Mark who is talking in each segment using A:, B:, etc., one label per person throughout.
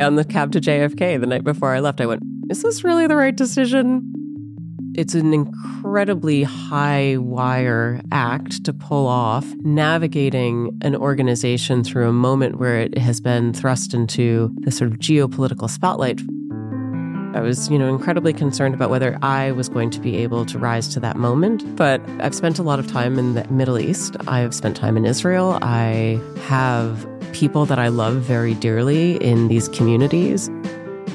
A: On the cab to JFK the night before I left, I went, Is this really the right decision? It's an incredibly high wire act to pull off, navigating an organization through a moment where it has been thrust into the sort of geopolitical spotlight. I was, you know, incredibly concerned about whether I was going to be able to rise to that moment. But I've spent a lot of time in the Middle East. I've spent time in Israel. I have people that I love very dearly in these communities.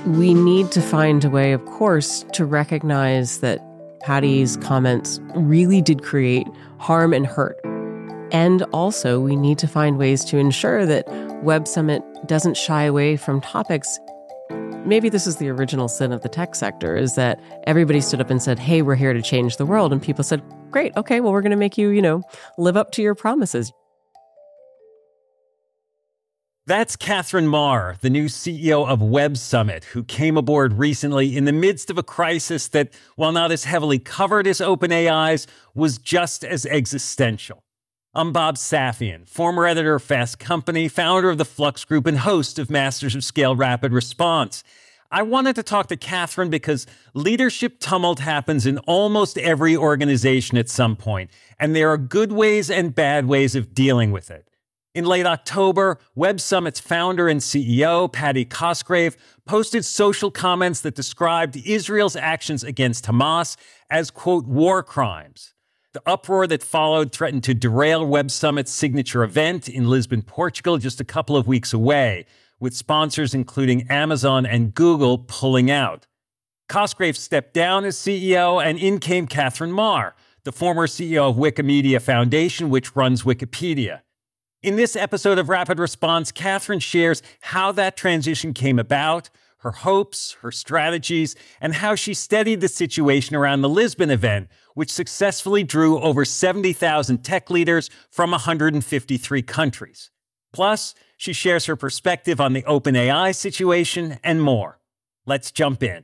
A: We need to find a way, of course, to recognize that Paddy's comments really did create harm and hurt. And also, we need to find ways to ensure that Web Summit doesn't shy away from topics. Maybe this is the original sin of the tech sector is that everybody stood up and said, Hey, we're here to change the world. And people said, Great, okay, well, we're going to make you, you know, live up to your promises.
B: That's Katherine Maher, the new CEO of Web Summit, who came aboard recently in the midst of a crisis that, while not as heavily covered as OpenAI's, was just as existential. I'm Bob Safian, former editor of Fast Company, founder of the Flux Group, and host of Masters of Scale Rapid Response. I wanted to talk to Katherine because leadership tumult happens in almost every organization at some point, and there are good ways and bad ways of dealing with it. In late October, Web Summit's founder and CEO, Paddy Cosgrave, posted social comments that described Israel's actions against Hamas as, quote, war crimes. The uproar that followed threatened to derail Web Summit's signature event in Lisbon, Portugal, just a couple of weeks away, with sponsors including Amazon and Google pulling out. Cosgrave stepped down as CEO, and in came Katherine Maher, the former CEO of Wikimedia Foundation, which runs Wikipedia. In this episode of Rapid Response, Katherine shares how that transition came about, her hopes, her strategies, and how she steadied the situation around the Lisbon event, which successfully drew over 70,000 tech leaders from 153 countries. Plus, she shares her perspective on the OpenAI situation and more. Let's jump in.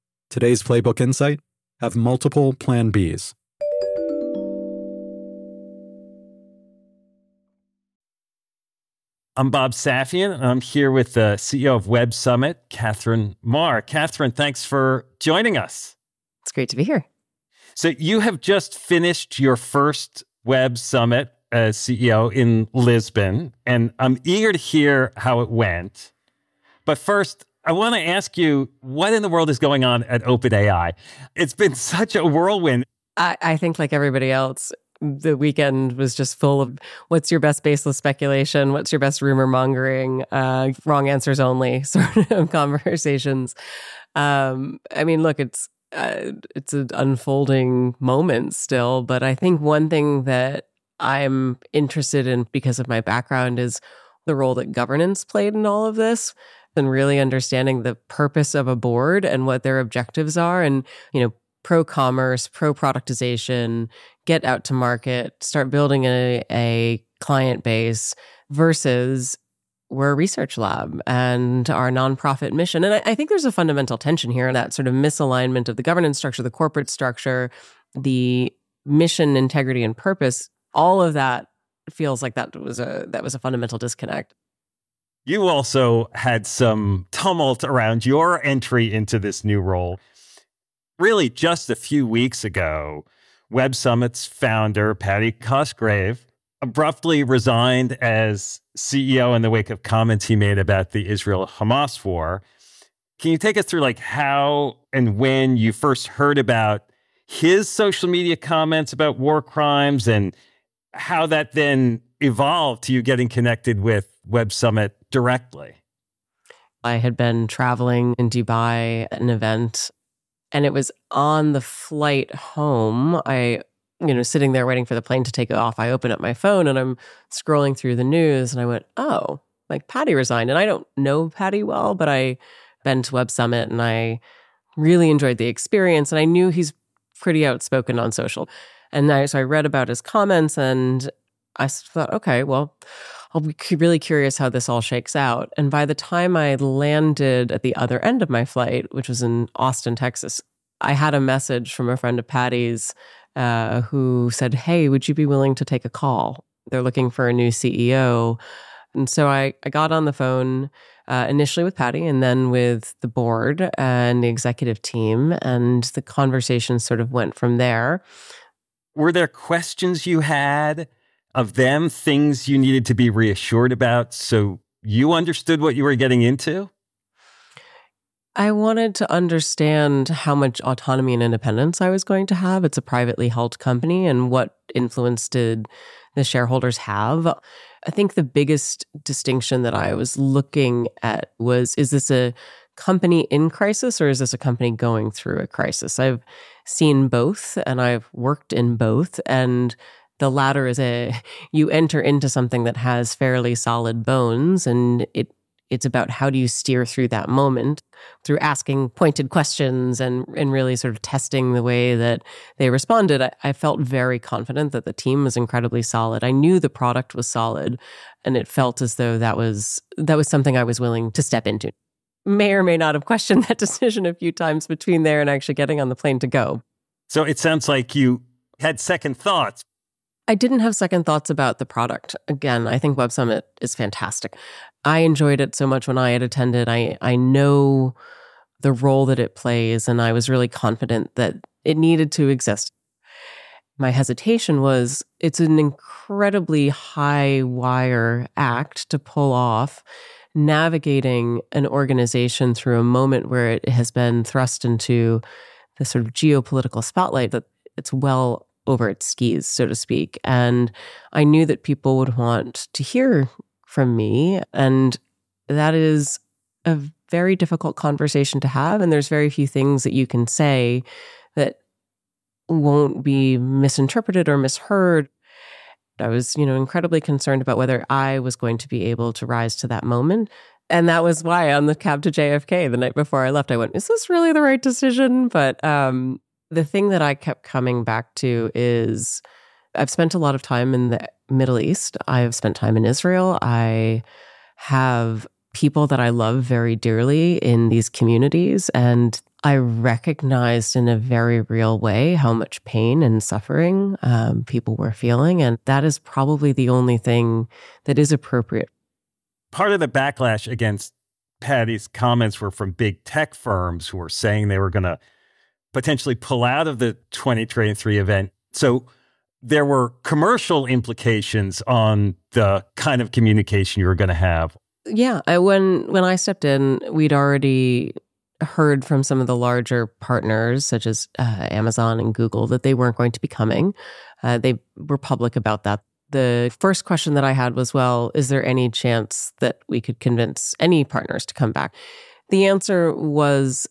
C: Today's Playbook Insight have multiple Plan Bs.
B: I'm Bob Safian, and I'm here with the CEO of Web Summit, Katherine Maher. Katherine, thanks for joining us.
A: It's great to be here.
B: So, you have just finished your first Web Summit as CEO in Lisbon, and I'm eager to hear how it went. But first, I want to ask you what in the world is going on at OpenAI? It's been such a whirlwind.
A: I, I think, like everybody else, the weekend was just full of what's your best baseless speculation, what's your best rumor mongering, uh, wrong answers only sort of conversations. Um, I mean, look, it's uh, it's an unfolding moment still, but I think one thing that I'm interested in because of my background is the role that governance played in all of this and really understanding the purpose of a board and what their objectives are and you know pro commerce pro productization get out to market start building a, a client base versus we're a research lab and our nonprofit mission. And I, I, think there's a fundamental tension here that sort of misalignment of the governance structure, the corporate structure, the mission, integrity, and purpose. All of that feels like that was a that was a fundamental disconnect.
B: You also had some tumult around your entry into this new role. Really, just a few weeks ago, Web Summit's founder, Paddy Cosgrave, abruptly resigned as CEO in the wake of comments he made about the Israel Hamas war. Can you take us through like how and when you first heard about his social media comments about war crimes and how that then evolved to you getting connected with Web Summit directly?
A: I had been traveling in Dubai at an event and it was on the flight home. I you know, sitting there waiting for the plane to take off, I open up my phone and I'm scrolling through the news and I went, oh, like Paddy resigned. And I don't know Paddy well, but I been to Web Summit and I really enjoyed the experience. And I knew he's pretty outspoken on social. And I, so I read about his comments and I thought, okay, well, I'll be really curious how this all shakes out. And by the time I landed at the other end of my flight, which was in Austin, Texas, I had a message from a friend of Paddy's uh, who said, Hey, would you be willing to take a call? They're looking for a new CEO. And so I, I got on the phone uh, initially with Paddy and then with the board and the executive team. And the conversation sort of went from there.
B: Were there questions you had of them, things you needed to be reassured about so you understood what you were getting into?
A: I wanted to understand how much autonomy and independence I was going to have. It's a privately held company, and what influence did the shareholders have? I think the biggest distinction that I was looking at was is this a company in crisis or is this a company going through a crisis? I've seen both and I've worked in both. And the latter is a you enter into something that has fairly solid bones and it it's about how do you steer through that moment through asking pointed questions and and really sort of testing the way that they responded. I, I, felt very confident that the team was incredibly solid. I knew the product was solid, and it felt as though that was that was something I was willing to step into. May or may not have questioned that decision a few times between there and actually getting on the plane to go.
B: So it sounds like you had second thoughts.
A: I didn't have second thoughts about the product. Again, I think Web Summit is fantastic. I enjoyed it so much when I had attended. I I know the role that it plays and I was really confident that it needed to exist. My hesitation was it's an incredibly high wire act to pull off navigating an organization through a moment where it has been thrust into the sort of geopolitical spotlight that it's well over its skis, so to speak. And I knew that people would want to hear from me. And that is a very difficult conversation to have. And there's very few things that you can say that won't be misinterpreted or misheard. I was, you know, incredibly concerned about whether I was going to be able to rise to that moment. And that was why on the cab to JFK the night before I left, I went, is this really the right decision? But um, the thing that I kept coming back to is I've spent a lot of time in the Middle East. I've spent time in Israel. I have people that I love very dearly in these communities. And I recognized in a very real way how much pain and suffering um, people were feeling. And that is probably the only thing that is appropriate.
B: Part of the backlash against Paddy's comments were from big tech firms who were saying they were going to potentially pull out of the 2023 event. So, there were commercial implications on the kind of communication you were going to have.
A: Yeah, I, when when I stepped in, we'd already heard from some of the larger partners, such as uh, Amazon and Google, that they weren't going to be coming. Uh, they were public about that. The first question that I had was, well, is there any chance that we could convince any partners to come back? The answer was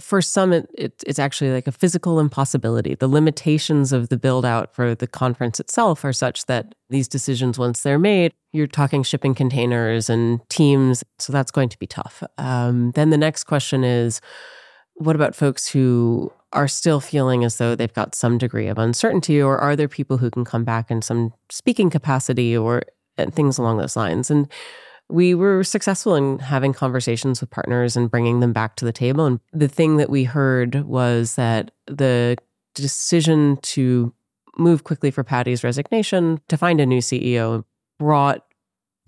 A: for some, it, it, it's actually like a physical impossibility. The limitations of the build out for the conference itself are such that these decisions, once they're made, you're talking shipping containers and teams. So that's going to be tough. Um, then the next question is what about folks who are still feeling as though they've got some degree of uncertainty, or are there people who can come back in some speaking capacity or things along those lines? And we were successful in having conversations with partners and bringing them back to the table. And the thing that we heard was that the decision to move quickly for Paddy's resignation to find a new CEO brought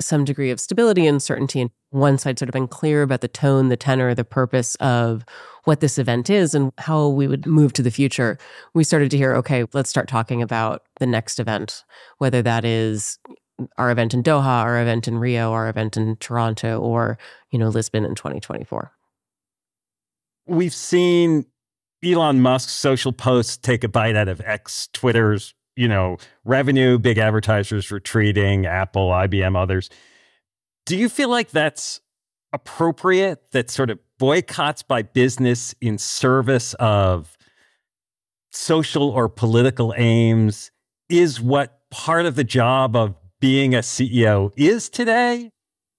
A: some degree of stability and certainty. And once I'd sort of been clear about the tone, the tenor, the purpose of what this event is and how we would move to the future, we started to hear, okay, let's start talking about the next event, whether that is our event in Doha, our event in Rio, our event in Toronto, or you know Lisbon in 2024.
B: We've seen Elon Musk's social posts take a bite out of X, Twitter's you know revenue, big advertisers retreating, Apple, IBM, others. Do you feel like that's appropriate? That sort of boycotts by business in service of social or political aims is what part of the job of being a CEO is today?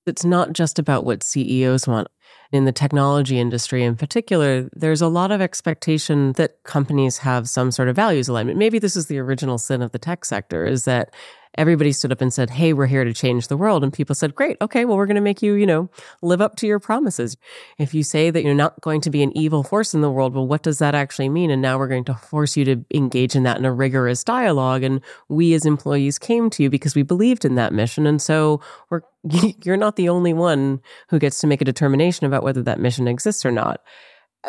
A: It's not just about what CEOs want. In the technology industry in particular, there's a lot of expectation that companies have some sort of values alignment. Maybe this is the original sin of the tech sector is that everybody stood up and said, Hey, we're here to change the world. And people said, Great, okay, well, we're going to make you, you know, live up to your promises. If you say that you're not going to be an evil force in the world, well, what does that actually mean? And now we're going to force you to engage in that in a rigorous dialogue. And we as employees came to you because we believed in that mission. And so we're, you're not the only one who gets to make a determination about whether that mission exists or not.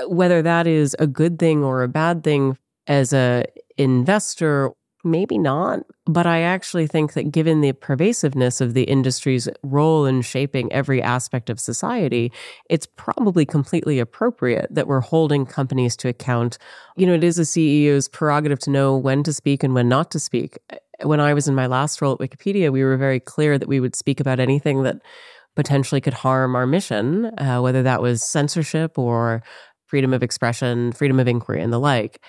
A: Whether that is a good thing or a bad thing as a investor Maybe not. But I actually think that given the pervasiveness of the industry's role in shaping every aspect of society, it's probably completely appropriate that we're holding companies to account. You know, it is a CEO's prerogative to know when to speak and when not to speak. When I was in my last role at Wikipedia, we were very clear that we would speak about anything that potentially could harm our mission, uh, whether that was censorship or freedom of expression, freedom of inquiry, and the like.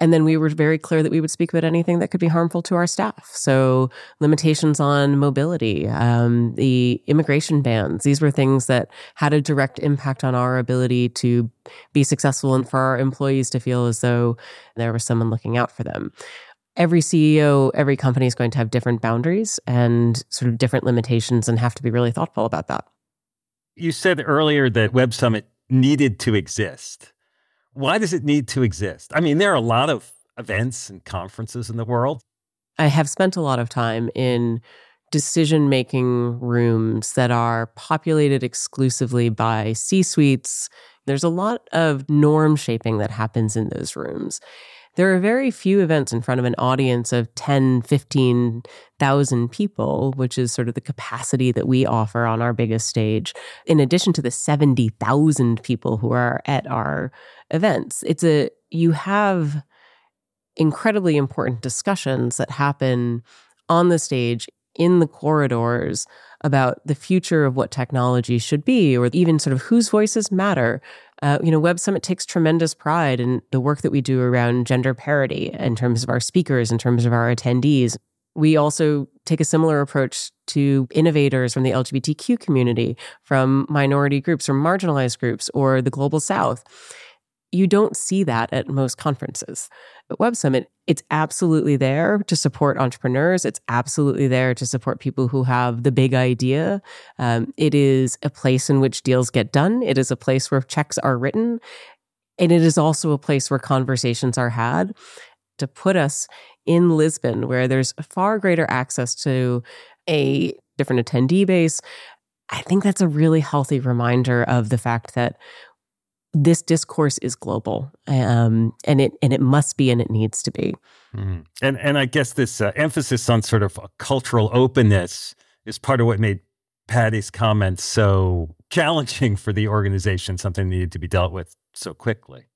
A: And then we were very clear that we would speak about anything that could be harmful to our staff. So, limitations on mobility, um, the immigration bans, these were things that had a direct impact on our ability to be successful and for our employees to feel as though there was someone looking out for them. Every CEO, every company is going to have different boundaries and sort of different limitations and have to be really thoughtful about that.
B: You said earlier that Web Summit needed to exist why does it need to exist? I mean, there are a lot of events and conferences in the world.
A: I have spent a lot of time in decision making rooms that are populated exclusively by C suites. There's a lot of norm shaping that happens in those rooms. There are very few events in front of an audience of 10, 15,000 people, which is sort of the capacity that we offer on our biggest stage, in addition to the 70,000 people who are at our events. It's a, you have incredibly important discussions that happen on the stage in the corridors about the future of what technology should be, or even sort of whose voices matter. Uh, you know, Web Summit takes tremendous pride in the work that we do around gender parity in terms of our speakers, in terms of our attendees. We also take a similar approach to innovators from the LGBTQ community, from minority groups, or marginalized groups, or the global south you don't see that at most conferences. At Web Summit, it's absolutely there to support entrepreneurs. It's absolutely there to support people who have the big idea. Um, it is a place in which deals get done. It is a place where checks are written. And it is also a place where conversations are had. To put us in Lisbon, where there's far greater access to a different attendee base, I think that's a really healthy reminder of the fact that this discourse is global, um, and it and it must be, and it needs to be.
B: Mm. And and I guess this uh, emphasis on sort of cultural openness is part of what made Paddy's comments so challenging for the organization, something needed to be dealt with so quickly.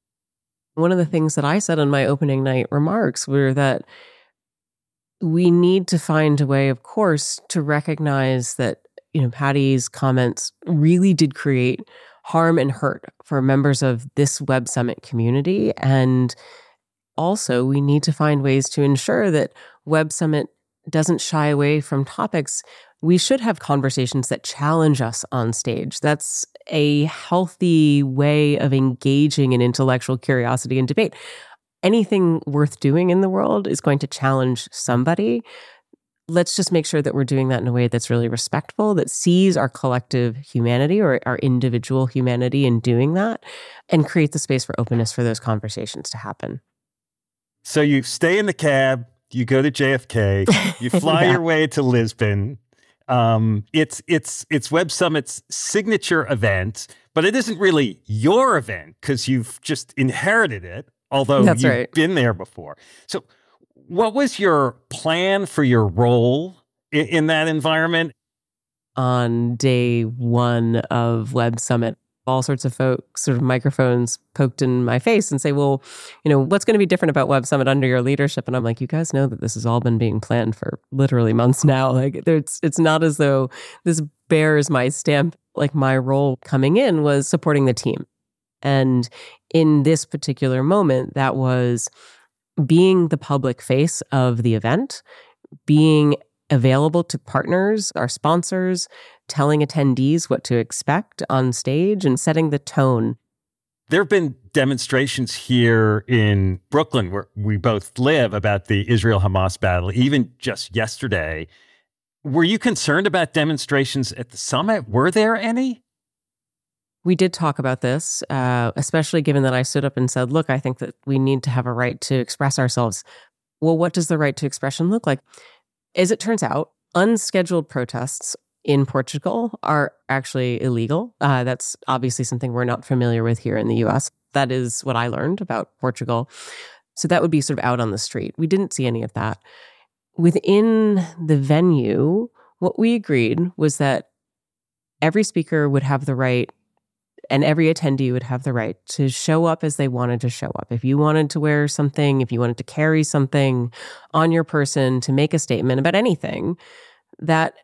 A: One of the things that I said on my opening night remarks were that we need to find a way, of course, to recognize that, you know, Paddy's comments really did create harm and hurt for members of this Web Summit community. And also, we need to find ways to ensure that Web Summit doesn't shy away from topics. We should have conversations that challenge us on stage. That's a healthy way of engaging in intellectual curiosity and debate. Anything worth doing in the world is going to challenge somebody. Let's just make sure that we're doing that in a way that's really respectful, that sees our collective humanity or our individual humanity in doing that, and create the space for openness for those conversations to happen.
B: So you stay in the cab, you go to JFK, you fly yeah. your way to Lisbon. Um, it's it's it's Web Summit's signature event, but it isn't really your event because you've just inherited it. Although That's you've right. been there before. So, what was your plan for your role in, in that environment?
A: On day one of Web Summit, all sorts of folks, sort of microphones poked in my face and say, well, you know, what's going to be different about Web Summit under your leadership? And I'm like, you guys know that this has all been being planned for literally months now. Like, it's, it's not as though this bears my stamp. Like, my role coming in was supporting the team. And in this particular moment, that was being the public face of the event, being available to partners, our sponsors, telling attendees what to expect on stage and setting the tone.
B: There have been demonstrations here in Brooklyn, where we both live, about the Israel Hamas battle, even just yesterday. Were you concerned about demonstrations at the summit? Were there any?
A: We did talk about this, uh, especially given that I stood up and said, look, I think that we need to have a right to express ourselves. Well, what does the right to expression look like? As it turns out, unscheduled protests in Portugal are actually illegal. Uh, that's obviously something we're not familiar with here in the US. That is what I learned about Portugal. So that would be sort of out on the street. We didn't see any of that. Within the venue, what we agreed was that every speaker would have the right and every attendee would have the right to show up as they wanted to show up. If you wanted to wear something, if you wanted to carry something on your person to make a statement about anything, that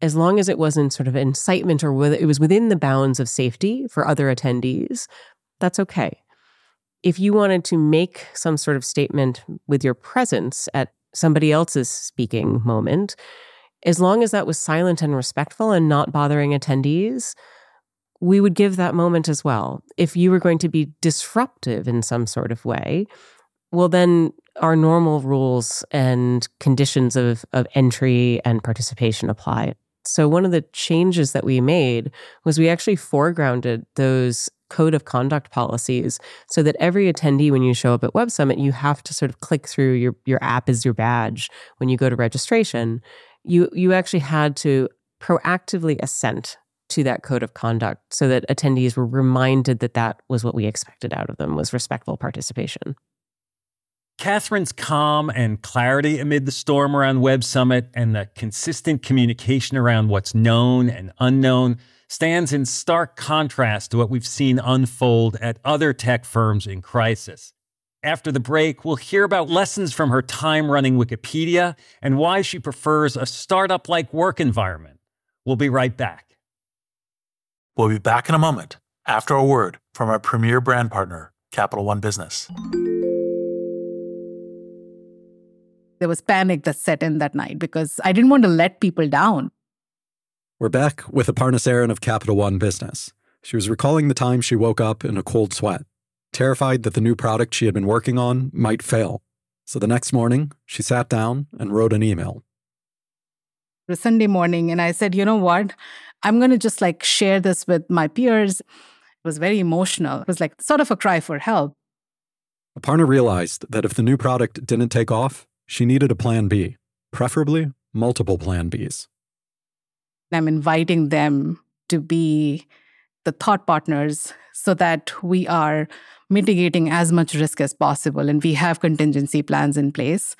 A: as long as it wasn't sort of incitement or it was within the bounds of safety for other attendees, that's okay. If you wanted to make some sort of statement with your presence at somebody else's speaking moment, as long as that was silent and respectful and not bothering attendees, we would give that moment as well. If you were going to be disruptive in some sort of way, well, then our normal rules and conditions of, of entry and participation apply. So, one of the changes that we made was we actually foregrounded those code of conduct policies so that every attendee, when you show up at Web Summit, you have to sort of click through your, your app is your badge when you go to registration. You, you actually had to proactively assent that code of conduct so that attendees were reminded that that was what we expected out of them was respectful participation.
B: Katherine's calm and clarity amid the storm around Web Summit and the consistent communication around what's known and unknown stands in stark contrast to what we've seen unfold at other tech firms in crisis. After the break, we'll hear about lessons from her time running Wikipedia and why she prefers a startup like work environment. We'll be right back.
D: We'll be back in a moment after a word from our premier brand partner, Capital One Business.
E: there was panic that set in that night because I didn't want to let people down.
C: We're back with Aparna Saran of Capital One Business. She was recalling the time she woke up in a cold sweat, terrified that the new product she had been working on might fail. So the next morning, she sat down and wrote an email.
E: It was Sunday morning, and I said, you know what? I'm going to just like share this with my peers. It was very emotional. It was like sort of a cry for help.
C: Aparna realized that if the new product didn't take off, she needed a plan B, preferably multiple plan Bs.
E: I'm inviting them to be the thought partners so that we are mitigating as much risk as possible and we have contingency plans in place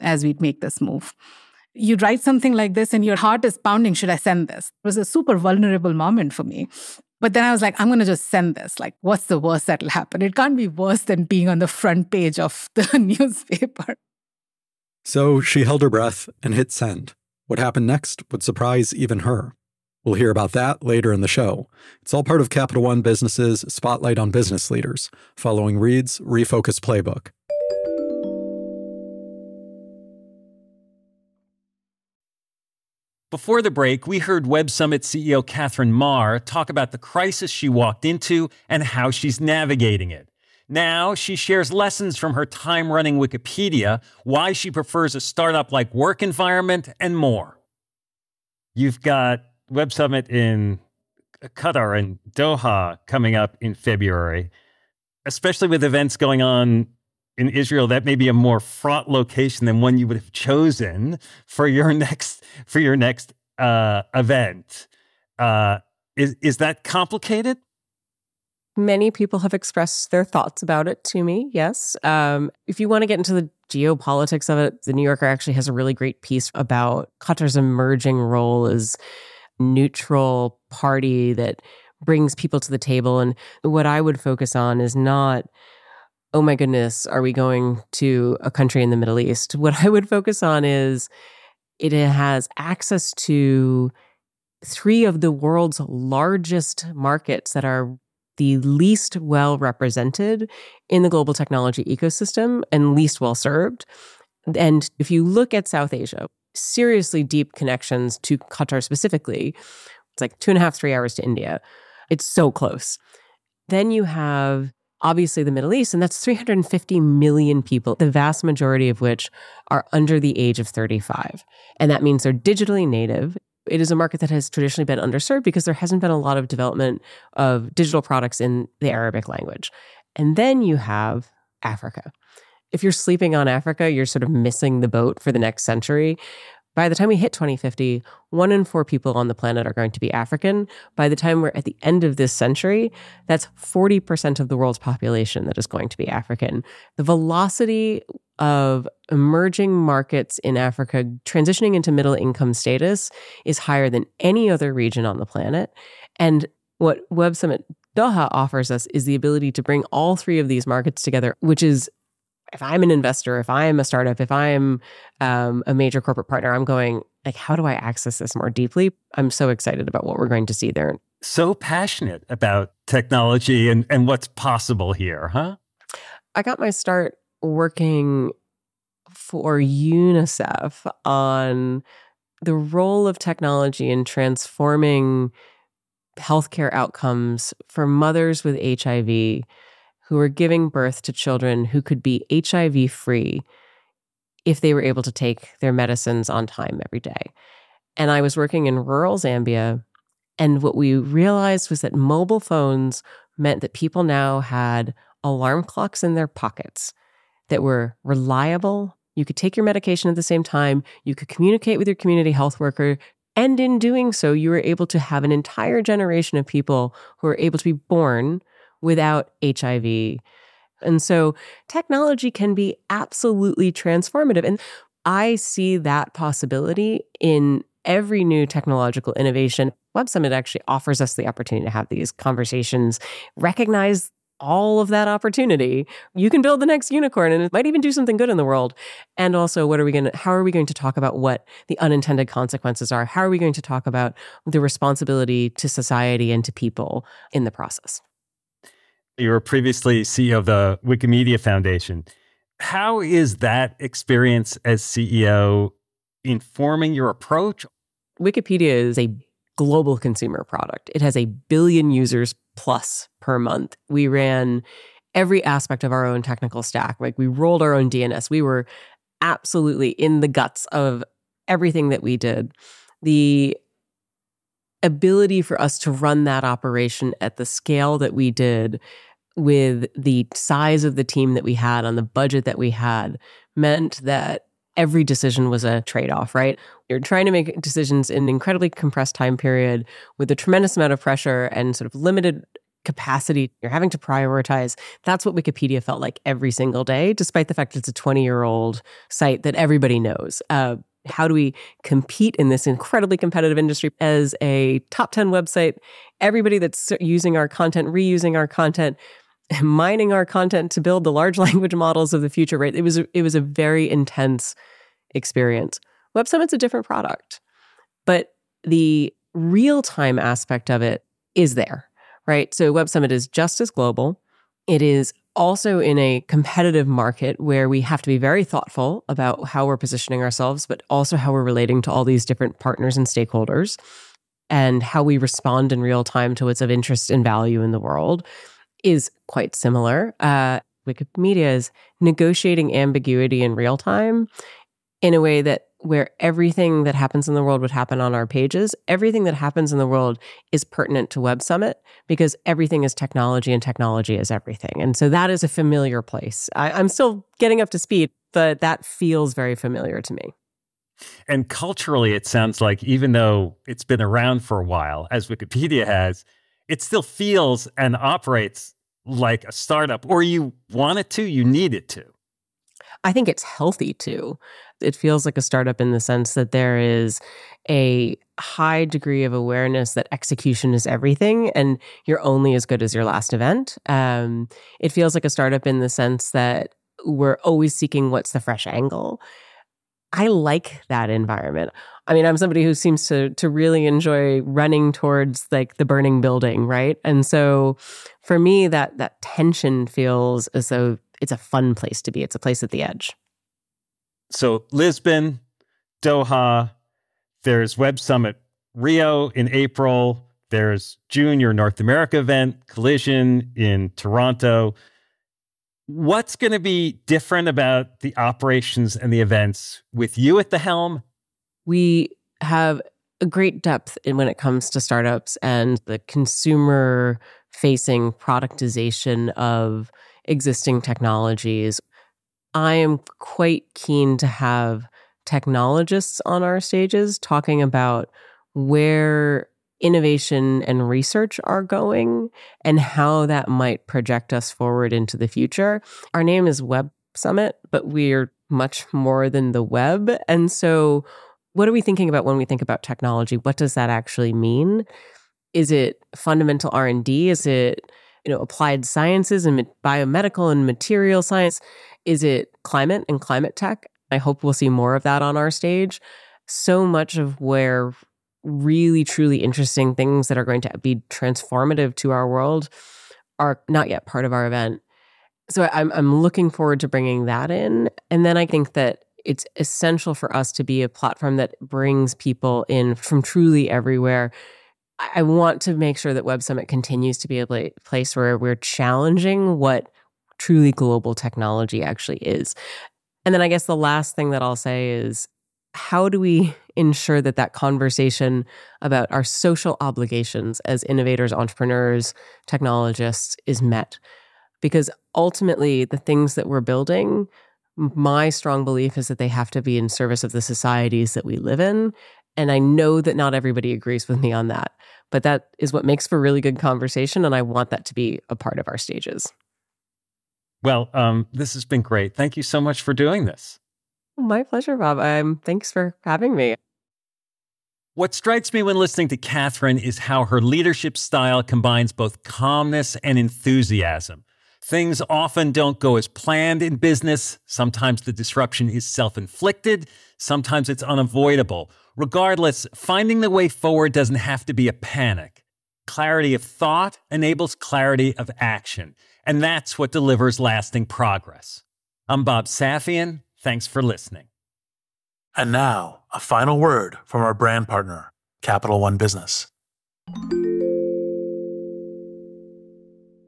E: as we make this move. You write something like this and your heart is pounding should i send this? It was a super vulnerable moment for me. But then i was like i'm going to just send this. Like what's the worst that'll happen? It can't be worse than being on the front page of the newspaper.
C: So she held her breath and hit send. What happened next would surprise even her. We'll hear about that later in the show. It's all part of Capital One Business's Spotlight on Business Leaders, following Reid's Refocus Playbook.
B: Before the break, we heard Web Summit CEO Katherine Maher talk about the crisis she walked into and how she's navigating it. Now, she shares lessons from her time running Wikipedia, why she prefers a startup like work environment, and more. You've got Web Summit in Qatar and Doha coming up in February, especially with events going on in Israel, that may be a more fraught location than one you would have chosen for your next for your next uh, event. Uh, is is that complicated?
A: Many people have expressed their thoughts about it to me. Yes, um, if you want to get into the geopolitics of it, the New Yorker actually has a really great piece about Qatar's emerging role as neutral party that brings people to the table. And what I would focus on is not, oh my goodness, are we going to a country in the Middle East? What I would focus on is it has access to three of the world's largest markets that are the least well represented in the global technology ecosystem and least well served. And if you look at South Asia, seriously deep connections to Qatar specifically. It's like two and a half, three hours to India. It's so close. Then you have obviously the Middle East, and that's 350 million people, the vast majority of which are under the age of 35. And that means they're digitally native. It is a market that has traditionally been underserved because there hasn't been a lot of development of digital products in the Arabic language. And then you have Africa if you're sleeping on Africa, you're sort of missing the boat for the next century. By the time we hit 2050, one in four people on the planet are going to be African. By the time we're at the end of this century, that's 40% of the world's population that is going to be African. The velocity of emerging markets in Africa transitioning into middle income status is higher than any other region on the planet. And what Web Summit Doha offers us is the ability to bring all three of these markets together, which is if I'm an investor, if I'm a startup, if I'm um, a major corporate partner, I'm going like, how do I access this more deeply? I'm so excited about what we're going to see there.
B: So passionate about technology and, and what's possible here, huh?
A: I got my start working for UNICEF on the role of technology in transforming healthcare outcomes for mothers with HIV who were giving birth to children who could be HIV free if they were able to take their medicines on time every day. And I was working in rural Zambia. And what we realized was that mobile phones meant that people now had alarm clocks in their pockets that were reliable. You could take your medication at the same time, you could communicate with your community health worker. And in doing so, you were able to have an entire generation of people who were able to be born without HIV. And so technology can be absolutely transformative. And I see that possibility in every new technological innovation. Web Summit actually offers us the opportunity to have these conversations, recognize all of that opportunity. You can build the next unicorn and it might even do something good in the world. And also, what are we going to, how are we going to talk about what the unintended consequences are? How are we going to talk about the responsibility to society and to people in the process?
B: You were previously CEO of the Wikimedia Foundation. How is that experience as CEO informing your approach?
A: Wikipedia is a global consumer product. It has a billion users plus per month. We ran every aspect of our own technical stack. Like we rolled our own DNS. We were absolutely in the guts of everything that we did. The ability for us to run that operation at the scale that we did with the size of the team that we had on the budget that we had meant that every decision was a trade off, right? You're trying to make decisions in an incredibly compressed time period with a tremendous amount of pressure and sort of limited capacity. You're having to prioritize. That's what Wikipedia felt like every single day, despite the fact it's a 20 year old site that everybody knows. Uh, how do we compete in this incredibly competitive industry as a top 10 website? Everybody that's using our content, reusing our content, mining our content to build the large language models of the future, right? It was it was a very intense experience. Web Summit's a different product, but the real time aspect of it is there, right? So Web Summit is just as global. It is also in a competitive market where we have to be very thoughtful about how we're positioning ourselves, but also how we're relating to all these different partners and stakeholders and how we respond in real time to what's of interest and value in the world is quite similar. Uh, Wikimedia is negotiating ambiguity in real time in a way that where everything that happens in the world would happen on our pages, everything that happens in the world is pertinent to Web Summit because everything is technology and technology is everything. And so that is a familiar place. I, I'm still getting up to speed, but that feels very familiar to me.
B: And culturally, it sounds like even though it's been around for a while, as Wikipedia has, it still feels and operates like a startup, or you want it to, you need it to.
A: I think it's healthy too. It feels like a startup in the sense that there is a high degree of awareness that execution is everything and you're only as good as your last event. Um, it feels like a startup in the sense that we're always seeking what's the fresh angle. I like that environment. I mean, I'm somebody who seems to to really enjoy running towards like the burning building, right? And so for me that that tension feels as though it's a fun place to be. It's a place at the edge.
B: So Lisbon, Doha, there's Web Summit Rio in April. There's Junior North America event, Collision in Toronto. What's going to be different about the operations and the events with you at the helm?
A: We have a great depth in when it comes to startups and the consumer facing productization of existing technologies. I am quite keen to have technologists on our stages talking about where innovation and research are going and how that might project us forward into the future. Our name is Web Summit, but we're much more than the web. And so, what are we thinking about when we think about technology? What does that actually mean? Is it fundamental R&D? Is it you know, applied sciences and biomedical and material science? Is it climate and climate tech? I hope we'll see more of that on our stage. So much of where really, truly interesting things that are going to be transformative to our world are not yet part of our event. So I'm, I'm looking forward to bringing that in. And then I think that it's essential for us to be a platform that brings people in from truly everywhere I want to make sure that Web Summit continues to be a place where we're challenging what truly global technology actually is. And then I guess the last thing that I'll say is how do we ensure that that conversation about our social obligations as innovators, entrepreneurs, technologists is met? Because ultimately, the things that we're building, my strong belief is that they have to be in service of the societies that we live in. And I know that not everybody agrees with me on that, but that is what makes for really good conversation. And I want that to be a part of our stages.
B: Well, um, this has been great. Thank you so much for doing this.
A: My pleasure, Bob. Um, thanks for having me.
B: What strikes me when listening to Katherine is how her leadership style combines both calmness and enthusiasm. Things often don't go as planned in business. Sometimes the disruption is self inflicted, sometimes it's unavoidable. Regardless, finding the way forward doesn't have to be a panic. Clarity of thought enables clarity of action, and that's what delivers lasting progress. I'm Bob Safian. Thanks for listening.
D: And now, a final word from our brand partner, Capital One Business.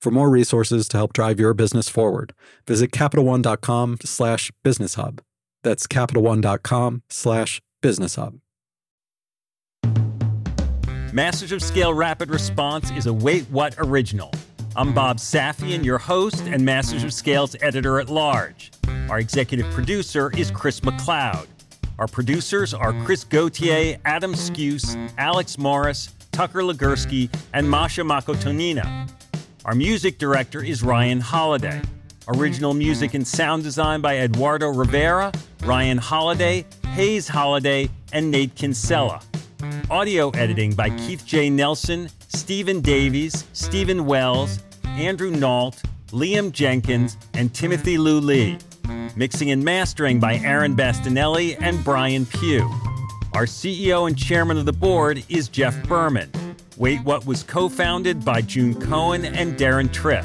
C: For more resources to help drive your business forward, visit CapitalOne.com slash business hub. That's CapitalOne.com slash business hub.
B: Masters of Scale Rapid Response is a Wait What original. I'm Bob Safian, your host and Masters of Scale's editor at large. Our executive producer is Chris McLeod. Our producers are Chris Gauthier, Adam Skuse, Alex Morris, Tucker Legursky, and Masha Makutonina. Our music director is Ryan Holladay. Original music and sound design by Eduardo Rivera, Ryan Holladay, Hays Holladay, and Nate Kinsella. Audio editing by Keith J. Nelson, Stephen Davies, Stephen Wells, Andrew Nault, Liam Jenkins, and Timothy Lou Lee. Mixing and mastering by Aaron Bastinelli and Brian Pugh. Our CEO and chairman of the board is Jeff Berman. Wait What was co founded by June Cohen and Deron Triff.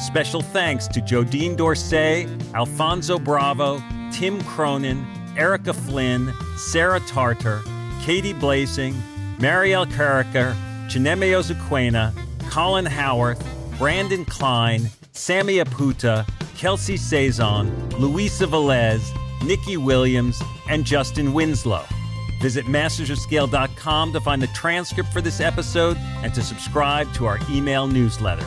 B: Special thanks to Jodine Dorsey, Alfonso Bravo, Tim Cronin, Erica Flynn, Sarah Tartar, Katie Blazing, Marielle Carricker, Chineme Ozuquena, Colin Howarth, Brandon Klein, Sammy Aputa, Kelsey Saison, Luisa Velez, Nikki Williams, and Justin Winslow. Visit mastersofscale.com to find the transcript for this episode and to subscribe to our email newsletter.